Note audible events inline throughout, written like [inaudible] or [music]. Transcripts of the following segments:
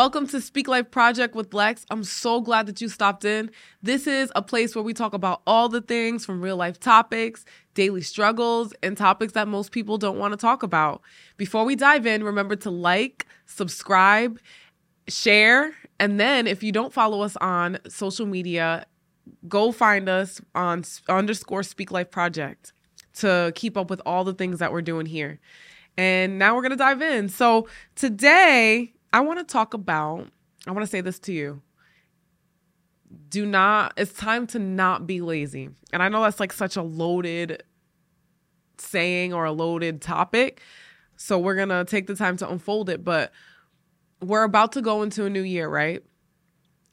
Welcome to Speak Life Project with Lex. I'm so glad that you stopped in. This is a place where we talk about all the things from real life topics, daily struggles, and topics that most people don't want to talk about. Before we dive in, remember to like, subscribe, share, and then if you don't follow us on social media, go find us on underscore Speak Life Project to keep up with all the things that we're doing here. And now we're going to dive in. So today, I want to talk about, I want to say this to you. Do not, it's time to not be lazy. And I know that's like such a loaded saying or a loaded topic. So we're going to take the time to unfold it. But we're about to go into a new year, right?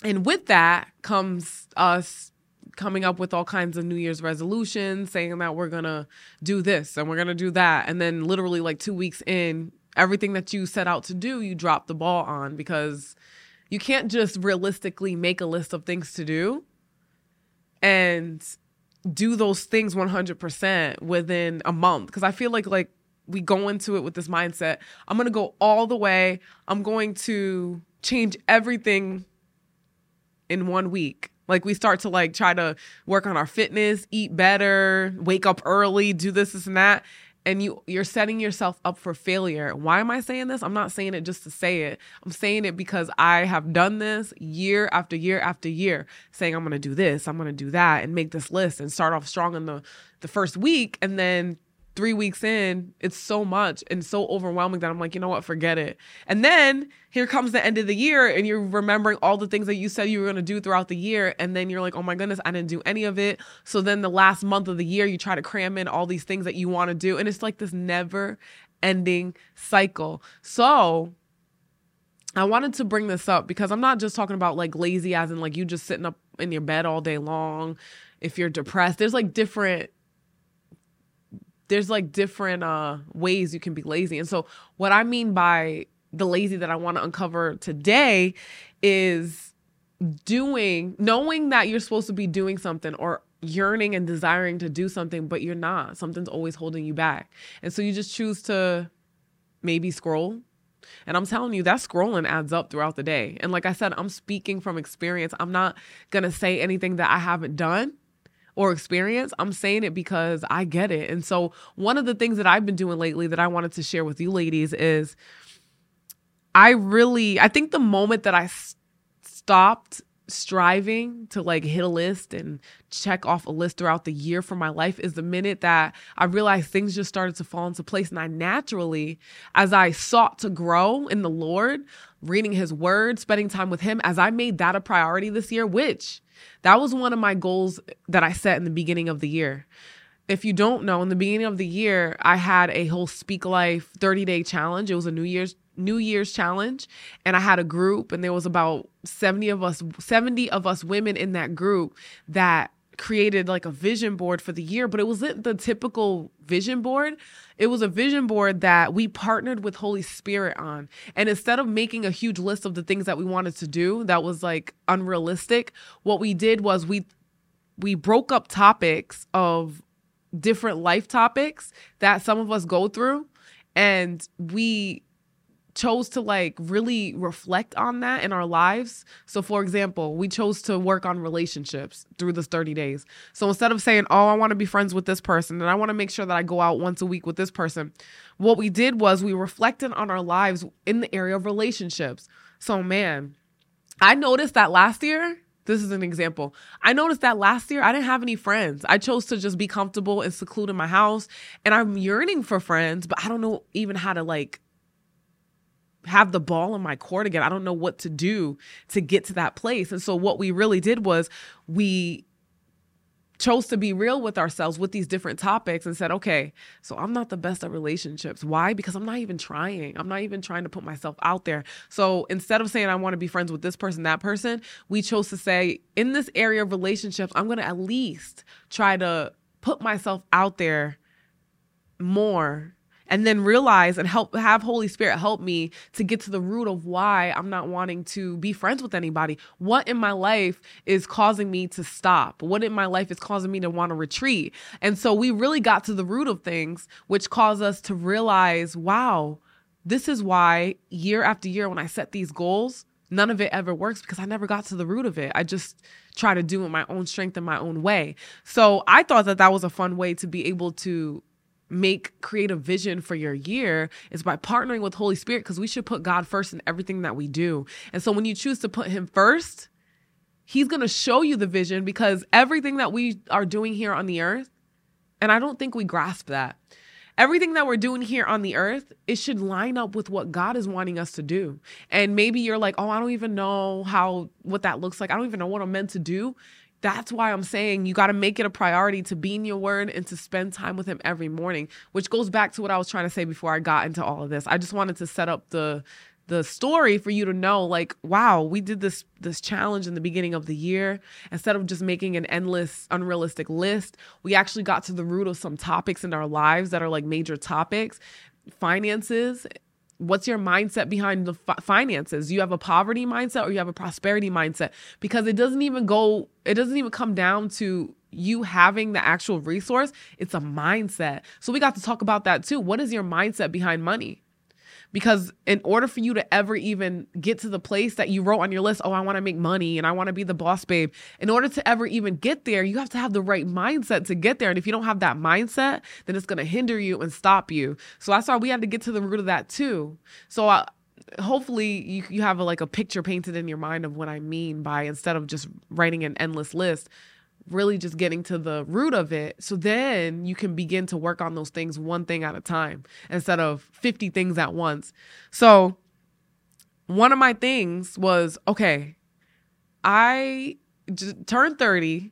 And with that comes us coming up with all kinds of New Year's resolutions, saying that we're gonna do this and we're gonna do that. And then literally like two weeks in, everything that you set out to do, you drop the ball on because you can't just realistically make a list of things to do and do those things 100% within a month because I feel like like we go into it with this mindset, I'm going to go all the way. I'm going to change everything in one week. Like we start to like try to work on our fitness, eat better, wake up early, do this, this, and that and you you're setting yourself up for failure. Why am I saying this? I'm not saying it just to say it. I'm saying it because I have done this year after year after year, saying I'm going to do this, I'm going to do that and make this list and start off strong in the the first week and then three weeks in, it's so much and so overwhelming that I'm like, you know what, forget it. And then here comes the end of the year, and you're remembering all the things that you said you were to do throughout the year. And then you're like, oh my goodness, I didn't do any of it. So then the last month of the year, you try to cram in all these things that you want to do. And it's like this never ending cycle. So, I wanted to bring this up because I'm not just talking about like lazy as in like you just sitting up in your bed all day long. If you're depressed, there's like different there's like different uh ways you can be lazy. And so what I mean by the lazy that I want to uncover today is doing knowing that you're supposed to be doing something or yearning and desiring to do something but you're not. Something's always holding you back. And so you just choose to maybe scroll and I'm telling you, that scrolling adds up throughout the day. And like I said, I'm speaking from experience. I'm not going to say anything that I haven't done or experience. I'm saying it because I get it. And so, one of the things that I've been doing lately that I wanted to share with you ladies is I really, I think the moment that I s- stopped striving to like hit a list and check off a list throughout the year for my life is the minute that I realized things just started to fall into place. And I naturally, as I sought to grow in the Lord, reading his word, spending time with him, as I made that a priority this year, which that was one of my goals that I set in the beginning of the year. If you don't know, in the beginning of the year, I had a whole Speak Life 30 day challenge. It was a New Year's New Year's challenge and I had a group and there was about 70 of us 70 of us women in that group that created like a vision board for the year, but it wasn't the typical vision board. It was a vision board that we partnered with Holy Spirit on. And instead of making a huge list of the things that we wanted to do that was like unrealistic, what we did was we we broke up topics of different life topics that some of us go through and we chose to like really reflect on that in our lives. So, for example, we chose to work on relationships through this 30 days. So, instead of saying, Oh, I want to be friends with this person and I want to make sure that I go out once a week with this person, what we did was we reflected on our lives in the area of relationships. So, man, I noticed that last year, this is an example. I noticed that last year I didn't have any friends. I chose to just be comfortable and seclude in my house. And I'm yearning for friends, but I don't know even how to like have the ball in my court again. I don't know what to do to get to that place. And so what we really did was we chose to be real with ourselves with these different topics and said, okay, so I'm not the best at relationships. Why? Because I'm not even trying. I'm not even trying to put myself out there. So instead of saying I want to be friends with this person, that person, we chose to say, in this area of relationships, I'm going to at least try to put myself out there more and then realize and help have Holy Spirit help me to get to the root of why I'm not wanting to be friends with anybody. What in my life is causing me to stop? What in my life is causing me to want to retreat? And so we really got to the root of things, which caused us to realize, wow, this is why year after year when I set these goals, none of it ever works because I never got to the root of it. I just try to do it my own strength in my own way. So I thought that that was a fun way to be able to make create a vision for your year is by partnering with Holy Spirit because we should put God first in everything that we do. And so when you choose to put him first, he's going to show you the vision because everything that we are doing here on the earth and I don't think we grasp that everything that we're doing here on the earth, it should line up with what God is wanting us to do. And maybe you're like, oh, I don't even know how, what that looks like. I don't even know what I'm meant to do. That's why I'm saying you got to make it a priority to be in your word and to spend time with him every morning, which goes back to what I was trying to say before I got into all of this. I just wanted to set up the the story for you to know like wow we did this this challenge in the beginning of the year instead of just making an endless unrealistic list we actually got to the root of some topics in our lives that are like major topics finances what's your mindset behind the fi- finances? You have a poverty mindset or you have a prosperity mindset? Because it doesn't even go it doesn't even come down to you having the actual resource. It's a mindset. So we got to talk about that too. What is your mindset behind money because in order for you to ever even get to the place that you wrote on your list, oh, I want to make money and I want to be the boss babe, in order to ever even get there, you have to have the right mindset to get there. And if you don't have that mindset, then it's going to hinder you and stop you. So that's why we had to get to the root of that too. So I, uh, hopefully you, you have a, like a picture painted in your mind of what I mean by instead of just writing an endless list, really just getting to the root of it. So then you can begin to work on those things one thing at a time instead of 50 things at once. So one of my things was okay, I turned 30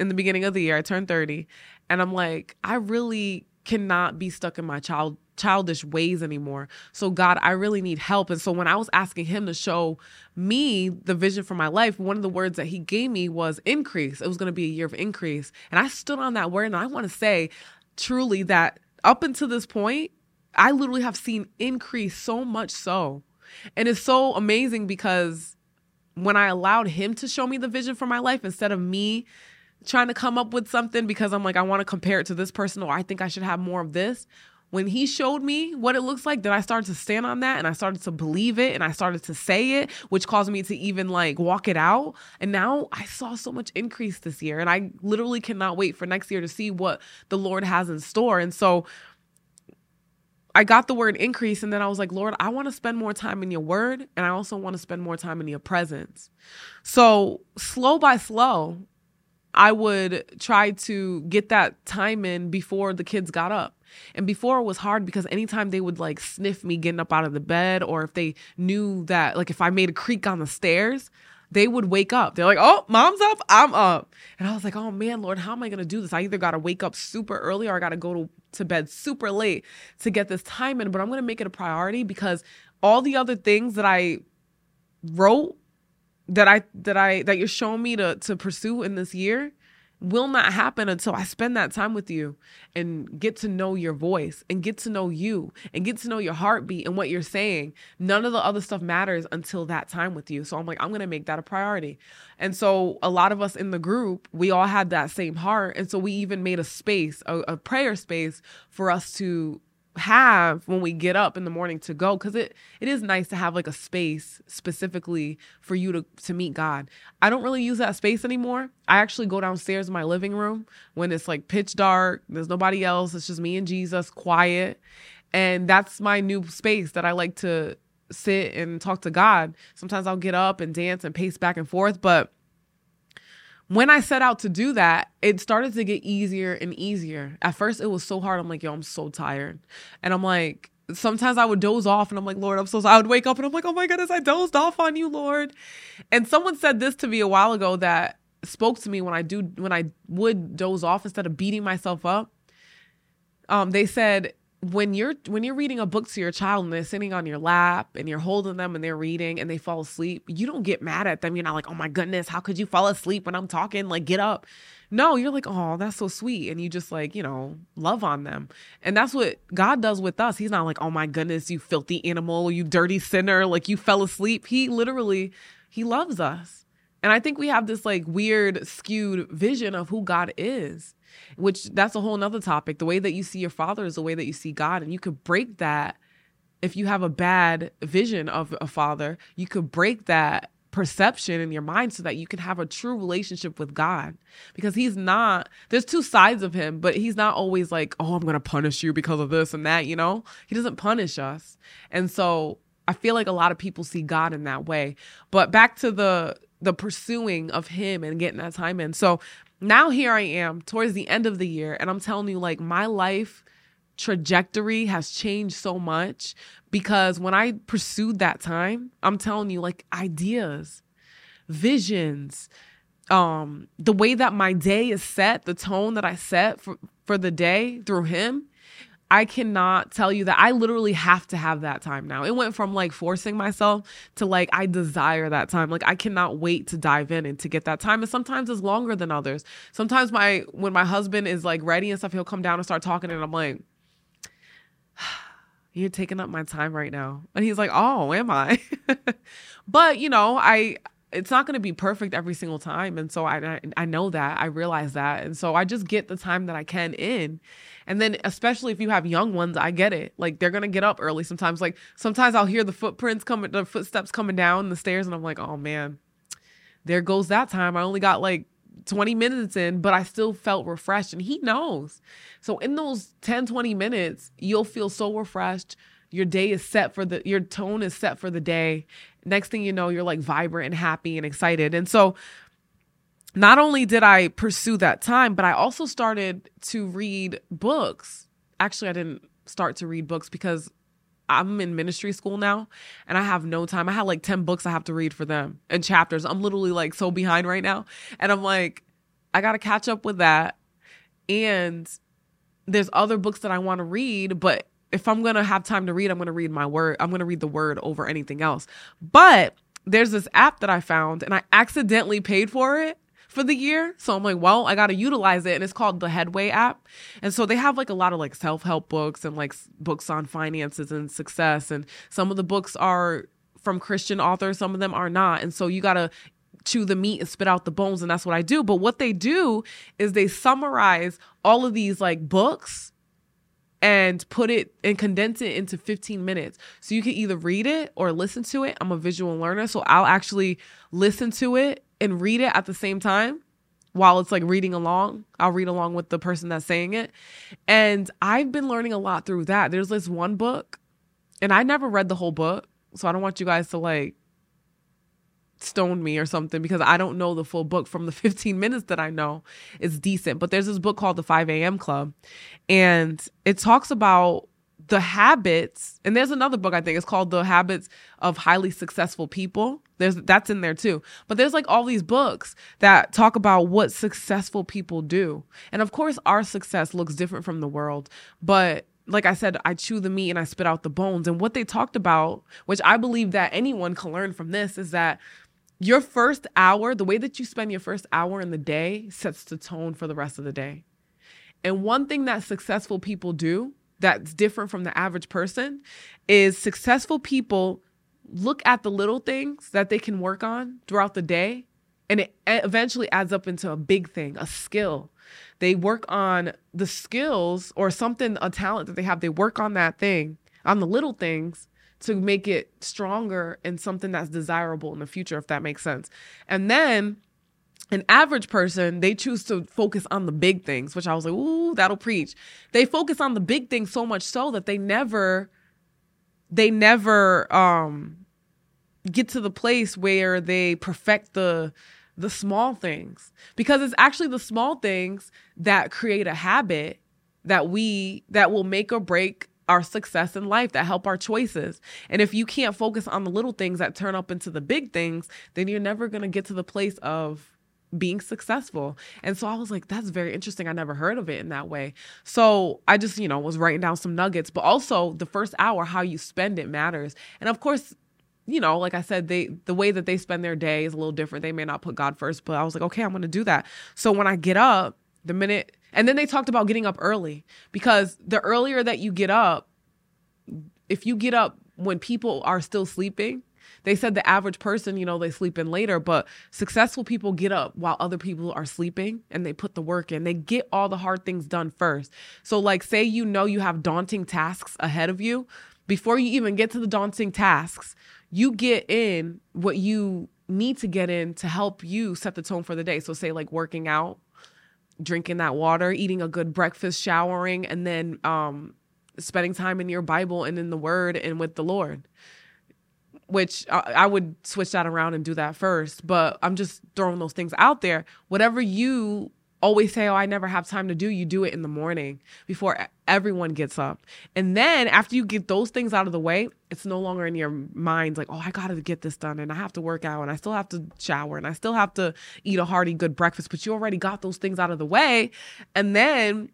in the beginning of the year. I turned 30 and I'm like, I really cannot be stuck in my child childish ways anymore. So God, I really need help. And so when I was asking him to show me the vision for my life, one of the words that he gave me was increase. It was going to be a year of increase. And I stood on that word and I want to say truly that up until this point, I literally have seen increase so much so. And it's so amazing because when I allowed him to show me the vision for my life instead of me trying to come up with something because I'm like, I want to compare it to this person or I think I should have more of this when he showed me what it looks like, then I started to stand on that and I started to believe it and I started to say it, which caused me to even like walk it out. And now I saw so much increase this year and I literally cannot wait for next year to see what the Lord has in store. And so I got the word increase and then I was like, Lord, I want to spend more time in your word and I also want to spend more time in your presence. So, slow by slow, I would try to get that time in before the kids got up. And before it was hard because anytime they would like sniff me getting up out of the bed, or if they knew that, like if I made a creak on the stairs, they would wake up. They're like, oh, mom's up, I'm up. And I was like, oh man, Lord, how am I to do this? I either got to wake up super early or I got to go to, to bed super late to get this time in. But I'm to make it a priority because all the other things that I wrote that I that I that you're showing me to to pursue in this year will not happen until I spend that time with you and get to know your voice and get to know you and get to know your heartbeat and what you're saying. None of the other stuff matters until that time with you. So I'm like, I'm going to make that a priority. And so a lot of us in the group, we all had that same heart. And so we even made a space, a, a prayer space for us to have when we get up in the morning to go because it it is nice to have like a space specifically for you to to meet God. I don't really use that space anymore. I actually go downstairs in my living room when it's like pitch dark, there's nobody else, it's just me and Jesus, quiet. And that's my new space that I like to sit and talk to God. Sometimes I'll get up and dance and pace back and forth, but when I set out to do that, it started to get easier and easier. At first, it was so hard. I'm like, yo, I'm so tired. And I'm like, sometimes I would doze off and I'm like, Lord, I'm so I would wake up and I'm like, oh my goodness, I dozed off on you, Lord. And someone said this to me a while ago that spoke to me when I do when I would doze off instead of beating myself up. Um, they said when you're when you're reading a book to your child and they're sitting on your lap and you're holding them and they're reading and they fall asleep, you don't get mad at them. You're not like, "Oh my goodness, how could you fall asleep when I'm talking? Like, get up." No, you're like, "Oh, that's so sweet." And you just like, you know, love on them. And that's what God does with us. He's not like, "Oh my goodness, you filthy animal, you dirty sinner, like you fell asleep." He literally he loves us. And I think we have this like weird skewed vision of who God is which that's a whole nother topic. The way that you see your father is the way that you see God. And you could break that if you have a bad vision of a father, you could break that perception in your mind so that you can have a true relationship with God. Because he's not, there's two sides of him, but he's not always like, oh, I'm going to punish you because of this and that, you know? He doesn't punish us. And so I feel like a lot of people see God in that way. But back to the the pursuing of him and getting that time in. So now here I am towards the end of the year and I'm telling you like my life trajectory has changed so much because when I pursued that time, I'm telling you, like ideas, visions, um, the way that my day is set, the tone that I set for, for the day through him, I cannot tell you that I literally have to have that time now. It went from like forcing myself to like I desire that time. Like I cannot wait to dive in and to get that time. And sometimes it's longer than others. Sometimes my when my husband is like ready and stuff, he'll come down and start talking and I'm like [sighs] you're taking up my time right now. And he's like, oh, am I? [laughs] but, you know, I, it's not going to be perfect every single time. And so I, I know that. I realize that. And so I just get the time that I can in. And then, especially if you have young ones, I get it. Like they're going to get up early sometimes. Like sometimes I'll hear the footprints coming, the footsteps coming down the stairs. And I'm like, oh man, there goes that time. I only got like 20 minutes in, but I still felt refreshed. And he knows. So in those 10, 20 minutes, you'll feel so refreshed. Your day is set for the, your tone is set for the day. Next thing you know, you're like vibrant and happy and excited. And so not only did I pursue that time, but I also started to read books. Actually, I didn't start to read books because I'm in ministry school now and I have no time. I have like 10 books I have to read for them and chapters. I'm literally like so behind right now. And I'm like, I got to catch up with that. And there's other books that I want to read, but if I'm to have time to read, I'm to read my word. I'm to read the word over anything else. But there's this app that I found and I accidentally paid for it for the year. So I'm like, well, I got to utilize it. And it's called the Headway app. And so they have like a lot of like self help books and like books on finances and success. And some of the books are from Christian authors, some of them are not. And so you got to chew the meat and spit out the bones. And that's what I do. But what they do is they summarize all of these like books and put it and condense it into 15 minutes. So you can either read it or listen to it. I'm a visual learner, so I'll actually listen to it and read it at the same time while it's like reading along. I'll read along with the person that's saying it. And I've been learning a lot through that. There's this one book, and I never read the whole book. So I don't want you guys to like stone me or something because I don't know the full book from the [laughs] 15 minutes that I know is decent. But there's this book called The 5 a.m. Club, and it talks about the habits. And there's another book I think it's called The Habits of Highly Successful People. There's that's in there too. But there's like all these books that talk about what successful people do. And of course our success looks different from the world, but like I said, I chew the meat and I spit out the bones. And what they talked about, which I believe that anyone can learn from this, is that your first hour, the way that you spend your first hour in the day sets the tone for the rest of the day. And one thing that successful people do that's different from the average person is successful people look at the little things that they can work on throughout the day and it eventually adds up into a big thing, a skill. They work on the skills or something, a talent that they have. They work on that thing, on the little things to make it stronger and something that's desirable in the future, if that makes sense. And then an average person, they choose to focus on the big things, which I was like, ooh, that'll preach. They focus on the big things so much so that they never, they never um get to the place where they perfect the the small things. Because it's actually the small things that create a habit that we that will make or break our success in life that help our choices. And if you can't focus on the little things that turn up into the big things, then you're never going to get to the place of being successful. And so I was like, that's very interesting. I never heard of it in that way. So I just, you know, was writing down some nuggets, but also the first hour, how you spend it matters. And of course, you know, like I said, they the way that they spend their day is a little different. They may not put God first, but I was like, okay, I'm gonna do that. So when I get up, the minute and then they talked about getting up early because the earlier that you get up, if you get up when people are still sleeping, they said the average person, you know, they sleep in later, but successful people get up while other people are sleeping and they put the work in. They get all the hard things done first. So, like, say you know you have daunting tasks ahead of you, before you even get to the daunting tasks, you get in what you need to get in to help you set the tone for the day. So, say like working out, drinking that water, eating a good breakfast, showering, and then um, spending time in your Bible and in the Word and with the Lord. Which I, I would switch that around and do that first, but I'm just throwing those things out there. Whatever you always say, Oh, I never have time to do, you do it in the morning before everyone gets up. And then after you get those things out of the way, it's no longer in your mind like, Oh, I got to get this done and I have to work out and I still have to shower and I still have to eat a hearty, good breakfast. But you already got those things out of the way. And then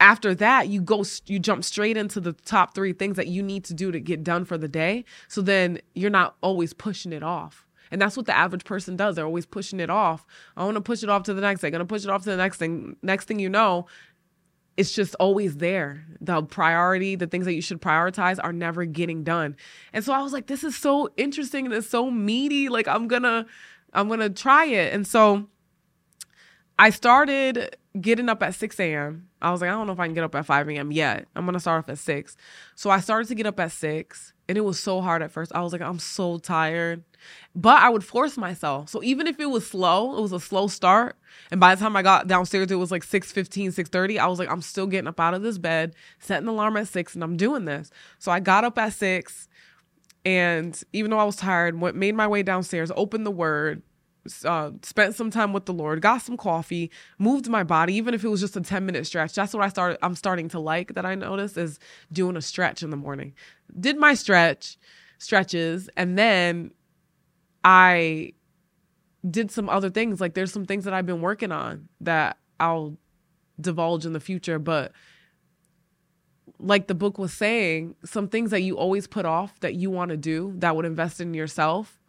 after that you go you jump straight into the top 3 things that you need to do to get done for the day so then you're not always pushing it off and that's what the average person does. They're always pushing it off. I want to push it off to the next thing. I'm going to push it off to the next thing. Next thing you know, it's just always there. The priority, the things that you should prioritize are never getting done. And so I was like, this is so interesting and it's so meaty. Like I'm going to I'm going to try it. And so I started getting up at 6 a.m. I was like, I don't know if I can get up at 5 a.m. yet. I'm to start off at 6. So I started to get up at 6 and it was so hard at first. I was like, I'm so tired. But I would force myself. So even if it was slow, it was a slow start. And by the time I got downstairs, it was like 6 15, 6 30. I was like, I'm still getting up out of this bed, setting the alarm at 6, and I'm doing this. So I got up at 6. And even though I was tired, went made my way downstairs, opened the word, uh, spent some time with the Lord, got some coffee, moved my body, even if it was just a 10 minute stretch. That's what I started, I'm starting to like that I noticed is doing a stretch in the morning. Did my stretch, stretches, and then I did some other things. Like there's some things that I've been working on that I'll divulge in the future, but like the book was saying, some things that you always put off that you want to do that would invest in yourself,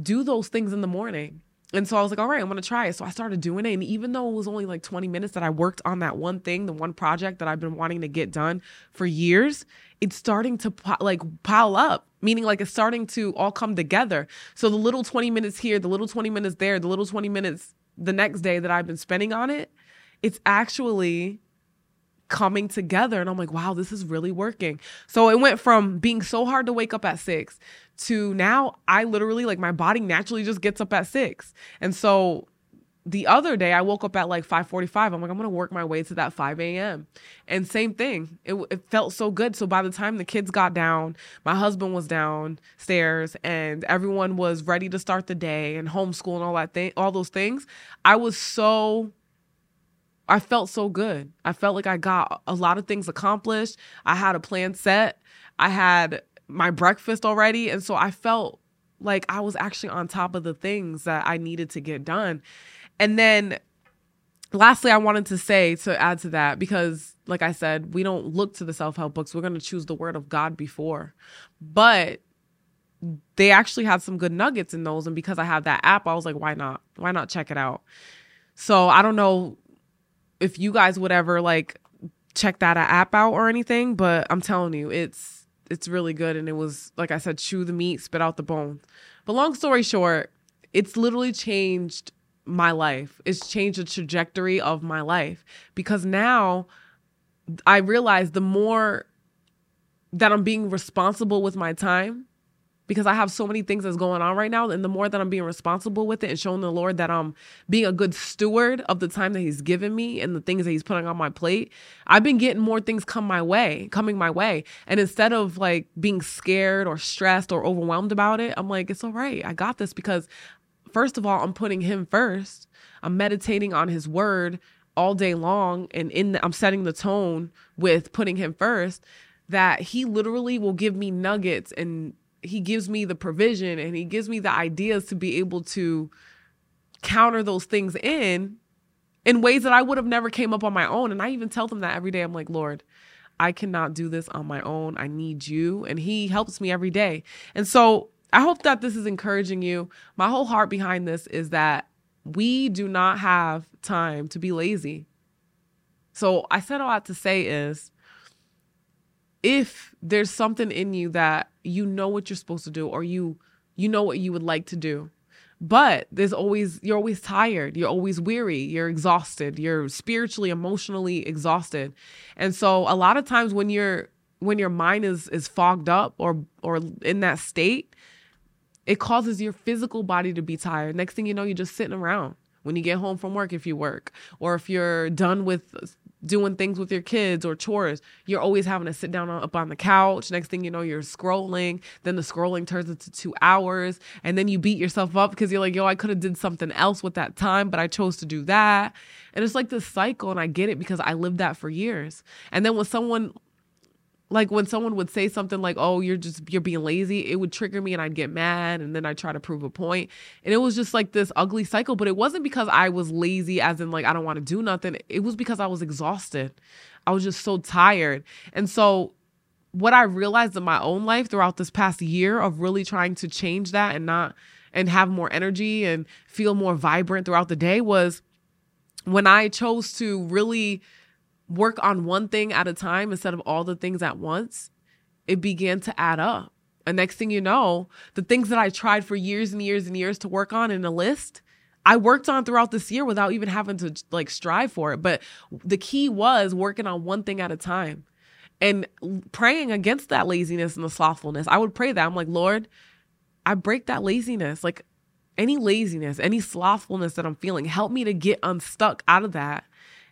do those things in the morning. And so I was like, all right, I'm to try it. So I started doing it. And even though it was only like 20 minutes that I worked on that one thing, the one project that I've been wanting to get done for years, it's starting to like pile up, meaning like it's starting to all come together. So the little 20 minutes here, the little 20 minutes there, the little 20 minutes the next day that I've been spending on it, it's actually coming together and I'm like, wow, this is really working. So it went from being so hard to wake up at 6 to now I literally like my body naturally just gets up at 6. And so the other day I woke up at like 5:45. I'm like I'm going to work my way to that 5 a.m. And same thing. It, it felt so good. So by the time the kids got down, my husband was downstairs and everyone was ready to start the day and homeschool and all that thing all those things. I was so I felt so good. I felt like I got a lot of things accomplished. I had a plan set. I had my breakfast already. And so I felt like I was actually on top of the things that I needed to get done. And then lastly, I wanted to say to add to that, because like I said, we don't look to the self help books. We're going to choose the word of God before. But they actually had some good nuggets in those. And because I have that app, I was like, why not? Why not check it out? So I don't know if you guys would ever like check that app out or anything, but I'm telling you, it's it's really good and it was like I said, chew the meat, spit out the bone. But long story short, it's literally changed my life. It's changed the trajectory of my life because now I realize the more that I'm being responsible with my time, because I have so many things that's going on right now. And the more that I'm being responsible with it and showing the Lord that I'm being a good steward of the time that He's given me and the things that He's putting on my plate, I've been getting more things come my way, coming my way. And instead of like being scared or stressed or overwhelmed about it, I'm like, it's all right. I got this because, first of all, I'm putting Him first. I'm meditating on His word all day long. And in the, I'm setting the tone with putting Him first that He literally will give me nuggets and he gives me the provision and he gives me the ideas to be able to counter those things in in ways that I would have never came up on my own. And I even tell them that every day. I'm like Lord I cannot do this on my own. I need you. And he helps me every day. And so I hope that this is encouraging you. My whole heart behind this is that we do not have time to be lazy. So I said a lot to say is if there's something in you that you know what you're supposed to do or you you know what you would like to do but there's always you're always tired you're always weary you're exhausted you're spiritually emotionally exhausted and so a lot of times when you're when your mind is is fogged up or or in that state, it causes your physical body to be tired. Next thing you know, you're just sitting around when you get home from work if you work or if you're done with doing things with your kids or chores you're always having to sit down up on the couch. Next thing you know you're scrolling. Then the scrolling turns into two hours. And then you beat yourself up because you're like yo i could have did something else with that time but i chose to do that. And it's like this cycle and i get it because i lived that for years. And then when someone like when someone would say something like oh you're just you're being lazy it would trigger me and i'd get mad and then i'd try to prove a point. And it was just like this ugly cycle but it wasn't because i was lazy as in like i don't want to do nothing. It was because i was exhausted. I was just so tired. And so what i realized in my own life throughout this past year of really trying to change that and not and have more energy and feel more vibrant throughout the day was when i chose to really work on one thing at a time instead of all the things at once, it began to add up. And next thing you know, the things that I tried for years and years and years to work on in a list, I worked on throughout this year without even having to like strive for it. But the key was working on one thing at a time and praying against that laziness and the slothfulness. I would pray that. I'm like, Lord, I break that laziness. Like any laziness, any slothfulness that I'm feeling, help me to get unstuck out of that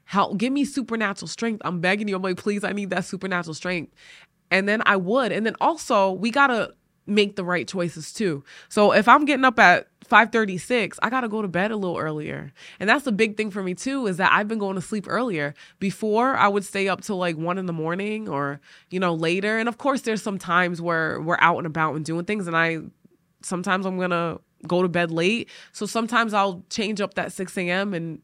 Help, give me supernatural strength. I'm begging you. I'm like, please, I need that supernatural strength. And then I would. And then also, we gotta make the right choices too. So if I'm getting up at 5:36, I got to go to bed a little earlier. And that's a big thing for me too is that I've been going to sleep earlier. Before I would stay up till like 1 in the morning or, you know, later. And of course there's some times where we're out and about and doing things and I sometimes I'm going to go to bed late. So sometimes I'll change up that 6 a.m. and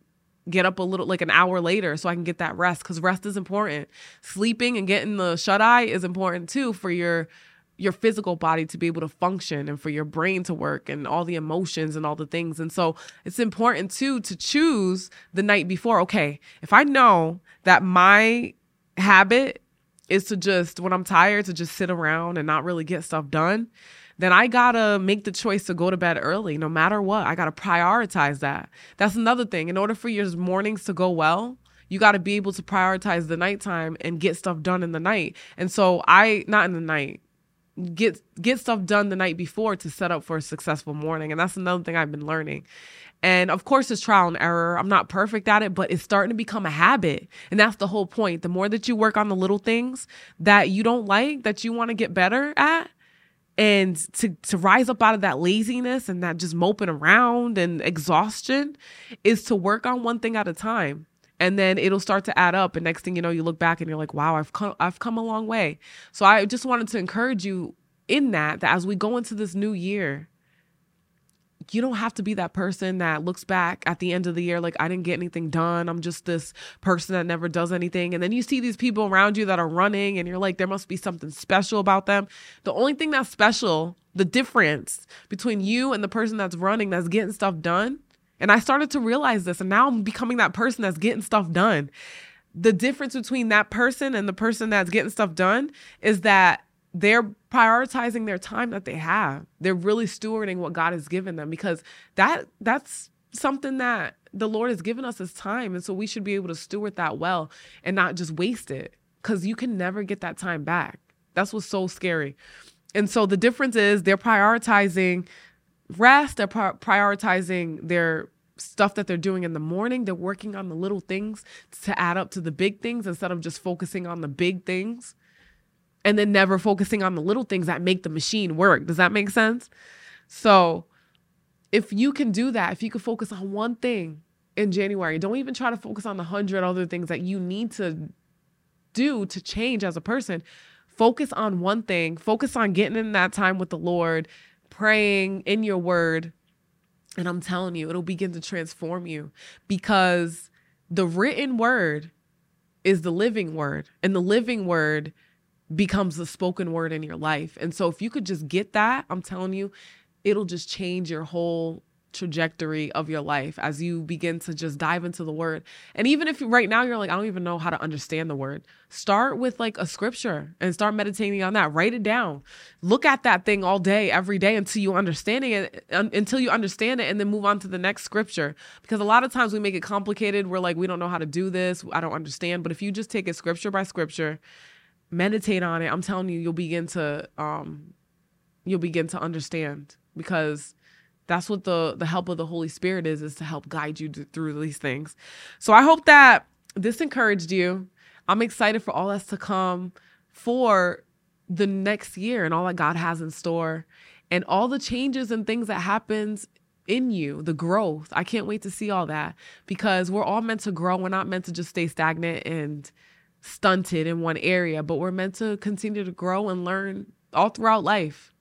get up a little like an hour later so I can get that rest because rest is important. Sleeping and getting the shut eye is important too for your your physical body to be able to function and for your brain to work and all the emotions and all the things. And so it's important too to choose the night before. Okay, if I know that my habit is to just when I'm tired to just sit around and not really get stuff done, then I gotta make the choice to go to bed early no matter what. I gotta prioritize that. That's another thing. In order for your mornings to go well, you got to be able to prioritize the nighttime and get stuff done in the night. And so I not in the night get get stuff done the night before to set up for a successful morning. And that's another thing I've been learning. And of course, it's trial and error. I'm not perfect at it, but it's starting to become a habit. And that's the whole point. The more that you work on the little things that you don't like, that you want to get better at, and to to rise up out of that laziness and that just moping around and exhaustion is to work on one thing at a time. And then it'll start to add up. And next thing you know you look back and you're like wow I've come I've come a long way. So I just wanted to encourage you in that that as we go into this new year you don't have to be that person that looks back at the end of the year like I didn't get anything done. I'm just this person that never does anything. And then you see these people around you that are running and you're like there must be something special about them. The only thing that's special, the difference between you and the person that's running that's getting stuff done, and I started to realize this and now I'm becoming that person that's getting stuff done. The difference between that person and the person that's getting stuff done is that they're prioritizing their time that they have. They're really stewarding what God has given them because that that's something that the Lord has given us as time and so we should be able to steward that well and not just waste it cuz you can never get that time back. That's what's so scary. And so the difference is they're prioritizing rest, they're prioritizing their stuff that they're doing in the morning. They're working on the little things to add up to the big things instead of just focusing on the big things and then never focusing on the little things that make the machine work. Does that make sense? So, if you can do that, if you can focus on one thing in January, don't even try to focus on the hundred other things that you need to do to change as a person. Focus on one thing, focus on getting in that time with the Lord, praying in your word. And I'm telling you, it'll begin to transform you because the written word is the living word, and the living word becomes the spoken word in your life. And so if you could just get that, I'm telling you, it'll just change your whole trajectory of your life as you begin to just dive into the word. And even if right now you're like, I don't even know how to understand the word, start with like a scripture and start meditating on that. Write it down. Look at that thing all day, every day until you understanding it, until you understand it, and then move on to the next scripture. Because a lot of times we make it complicated. We're like, we don't know how to do this. I don't understand. But if you just take it scripture by scripture meditate on it, I'm telling you, you'll begin to um, you'll begin to understand because that's what the the help of the Holy Spirit is is to help guide you through these things. So I hope that this encouraged you. I'm excited for all that's to come for the next year and all that God has in store and all the changes and things that happens in you, the growth. I can't wait to see all that because we're all meant to grow. We're not meant to just stay stagnant and stunted in one area, but we're meant to continue to grow and learn all throughout life.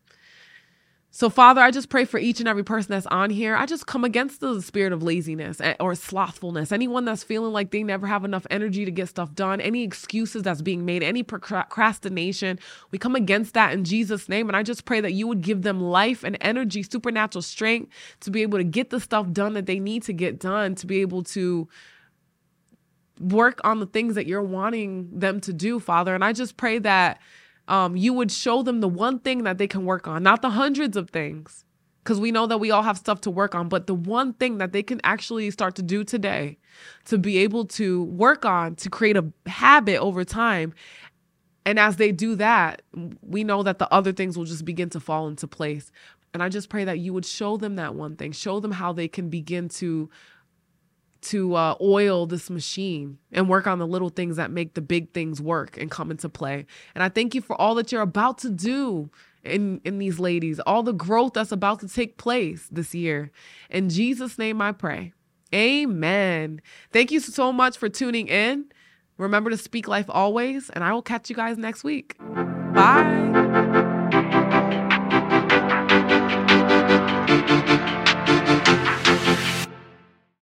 So, Father, I just pray for each and every person that's on here. I just come against the spirit of laziness or slothfulness. Anyone that's feeling like they never have enough energy to get stuff done, any excuses that's being made, any procrastination, we come against that in Jesus' name. And I just pray that you would give them life and energy, supernatural strength to be able to get the stuff done that they need to get done, to be able to work on the things that you're wanting them to do, Father. And I just pray that um, you would show them the one thing that they can work on, not the hundreds of things, because we know that we all have stuff to work on, but the one thing that they can actually start to do today to be able to work on to create a habit over time. And as they do that, we know that the other things will just begin to fall into place. And I just pray that you would show them that one thing, show them how they can begin to to uh, oil this machine and work on the little things that make the big things work and come into play. And I thank you for all that you're about to do in in these ladies, all the growth that's about to take place this year. In Jesus' name, I pray. Amen. Thank you so much for tuning in. Remember to speak life always, and I will catch you guys next week. Bye.